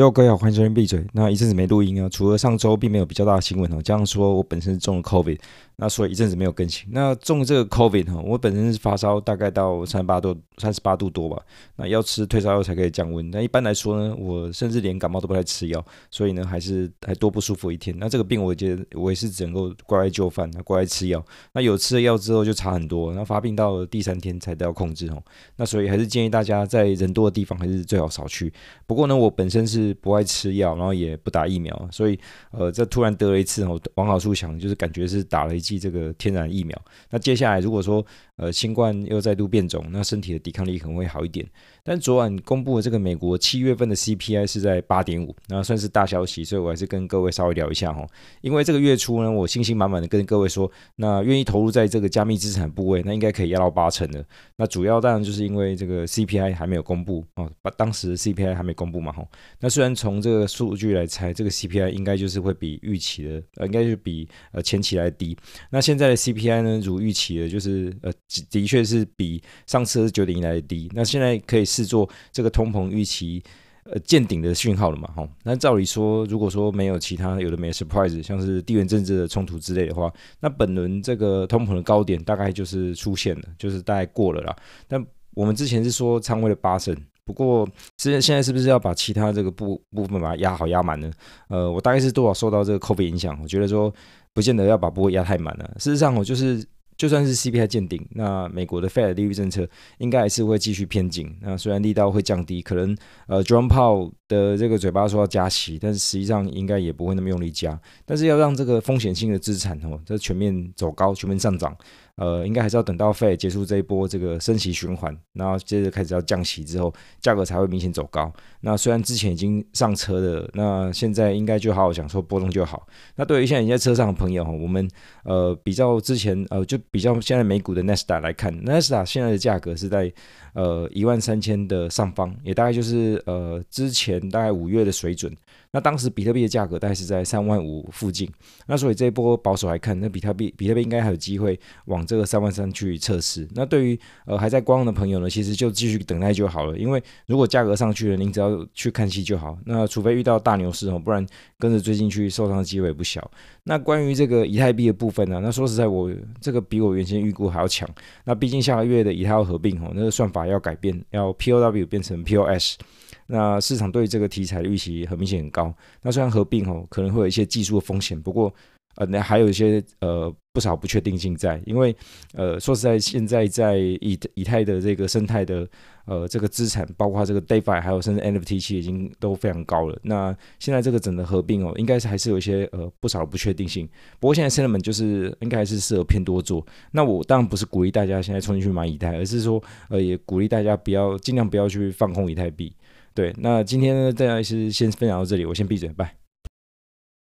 哟，各位好，欢迎收听闭嘴。那一阵子没录音啊，除了上周并没有比较大的新闻哦，加上说我本身中了 COVID。那所以一阵子没有更新。那中这个 COVID 哈，我本身是发烧，大概到三十八度、三十八度多吧。那要吃退烧药才可以降温。那一般来说呢，我甚至连感冒都不太吃药，所以呢，还是还多不舒服一天。那这个病，我觉得我也是只能够乖乖就范，乖乖吃药。那有吃了药之后就差很多，那发病到第三天才得到控制哦。那所以还是建议大家在人多的地方还是最好少去。不过呢，我本身是不爱吃药，然后也不打疫苗，所以呃，这突然得了一次哦，往好处想，就是感觉是打了一剂。这个天然疫苗，那接下来如果说呃新冠又再度变种，那身体的抵抗力可能会好一点。但昨晚公布的这个美国七月份的 CPI 是在八点五，那算是大消息，所以我还是跟各位稍微聊一下哈。因为这个月初呢，我信心满满的跟各位说，那愿意投入在这个加密资产部位，那应该可以压到八成的。那主要当然就是因为这个 CPI 还没有公布哦，把当时 CPI 还没公布嘛哈。那虽然从这个数据来猜，这个 CPI 应该就是会比预期的，呃，应该是比呃前期来低。那现在的 CPI 呢，如预期的，就是呃的确是比上次九点一来的低。那现在可以视作这个通膨预期呃见顶的讯号了嘛？哈，那照理说，如果说没有其他有的没 surprise，像是地缘政治的冲突之类的话，那本轮这个通膨的高点大概就是出现了，就是大概过了啦。但我们之前是说仓位的八成，不过现在现在是不是要把其他这个部部分把它压好压满呢？呃，我大概是多少受到这个 COVID 影响？我觉得说。不见得要把部位压太满了。事实上，我就是就算是 CPI 见顶，那美国的 Fed 利率政策应该还是会继续偏紧。那虽然力道会降低，可能呃 j o h n Powell 的这个嘴巴说要加息，但是实际上应该也不会那么用力加。但是要让这个风险性的资产哦，这全面走高、全面上涨。呃，应该还是要等到 Fed 结束这一波这个升息循环，然后接着开始要降息之后，价格才会明显走高。那虽然之前已经上车的，那现在应该就好好享受波动就好。那对于现在已经在车上的朋友哈，我们呃比较之前呃就比较现在美股的 Nasdaq 来看，Nasdaq 现在的价格是在呃一万三千的上方，也大概就是呃之前大概五月的水准。那当时比特币的价格大概是在三万五附近，那所以这一波保守来看，那比特币比特币应该还有机会往这个三万三去测试。那对于呃还在观望的朋友呢，其实就继续等待就好了，因为如果价格上去了，您只要去看戏就好。那除非遇到大牛市哦，不然跟着追进去受伤的机会也不小。那关于这个以太币的部分呢，那说实在我这个比我原先预估还要强。那毕竟下个月的以太要合并哦，那个算法要改变，要 POW 变成 POS。那市场对这个题材的预期很明显很高。那虽然合并哦，可能会有一些技术的风险，不过呃，那还有一些呃不少不确定性在。因为呃，说实在，现在在以以太的这个生态的呃这个资产，包括这个 DeFi，还有甚至 NFT 其实已经都非常高了。那现在这个整个合并哦，应该是还是有一些呃不少不确定性。不过现在 Sentiment 就是应该还是适合偏多做。那我当然不是鼓励大家现在冲进去买以太，而是说呃也鼓励大家不要尽量不要去放空以太币。对，那今天呢，大家是先分享到这里，我先闭嘴，拜。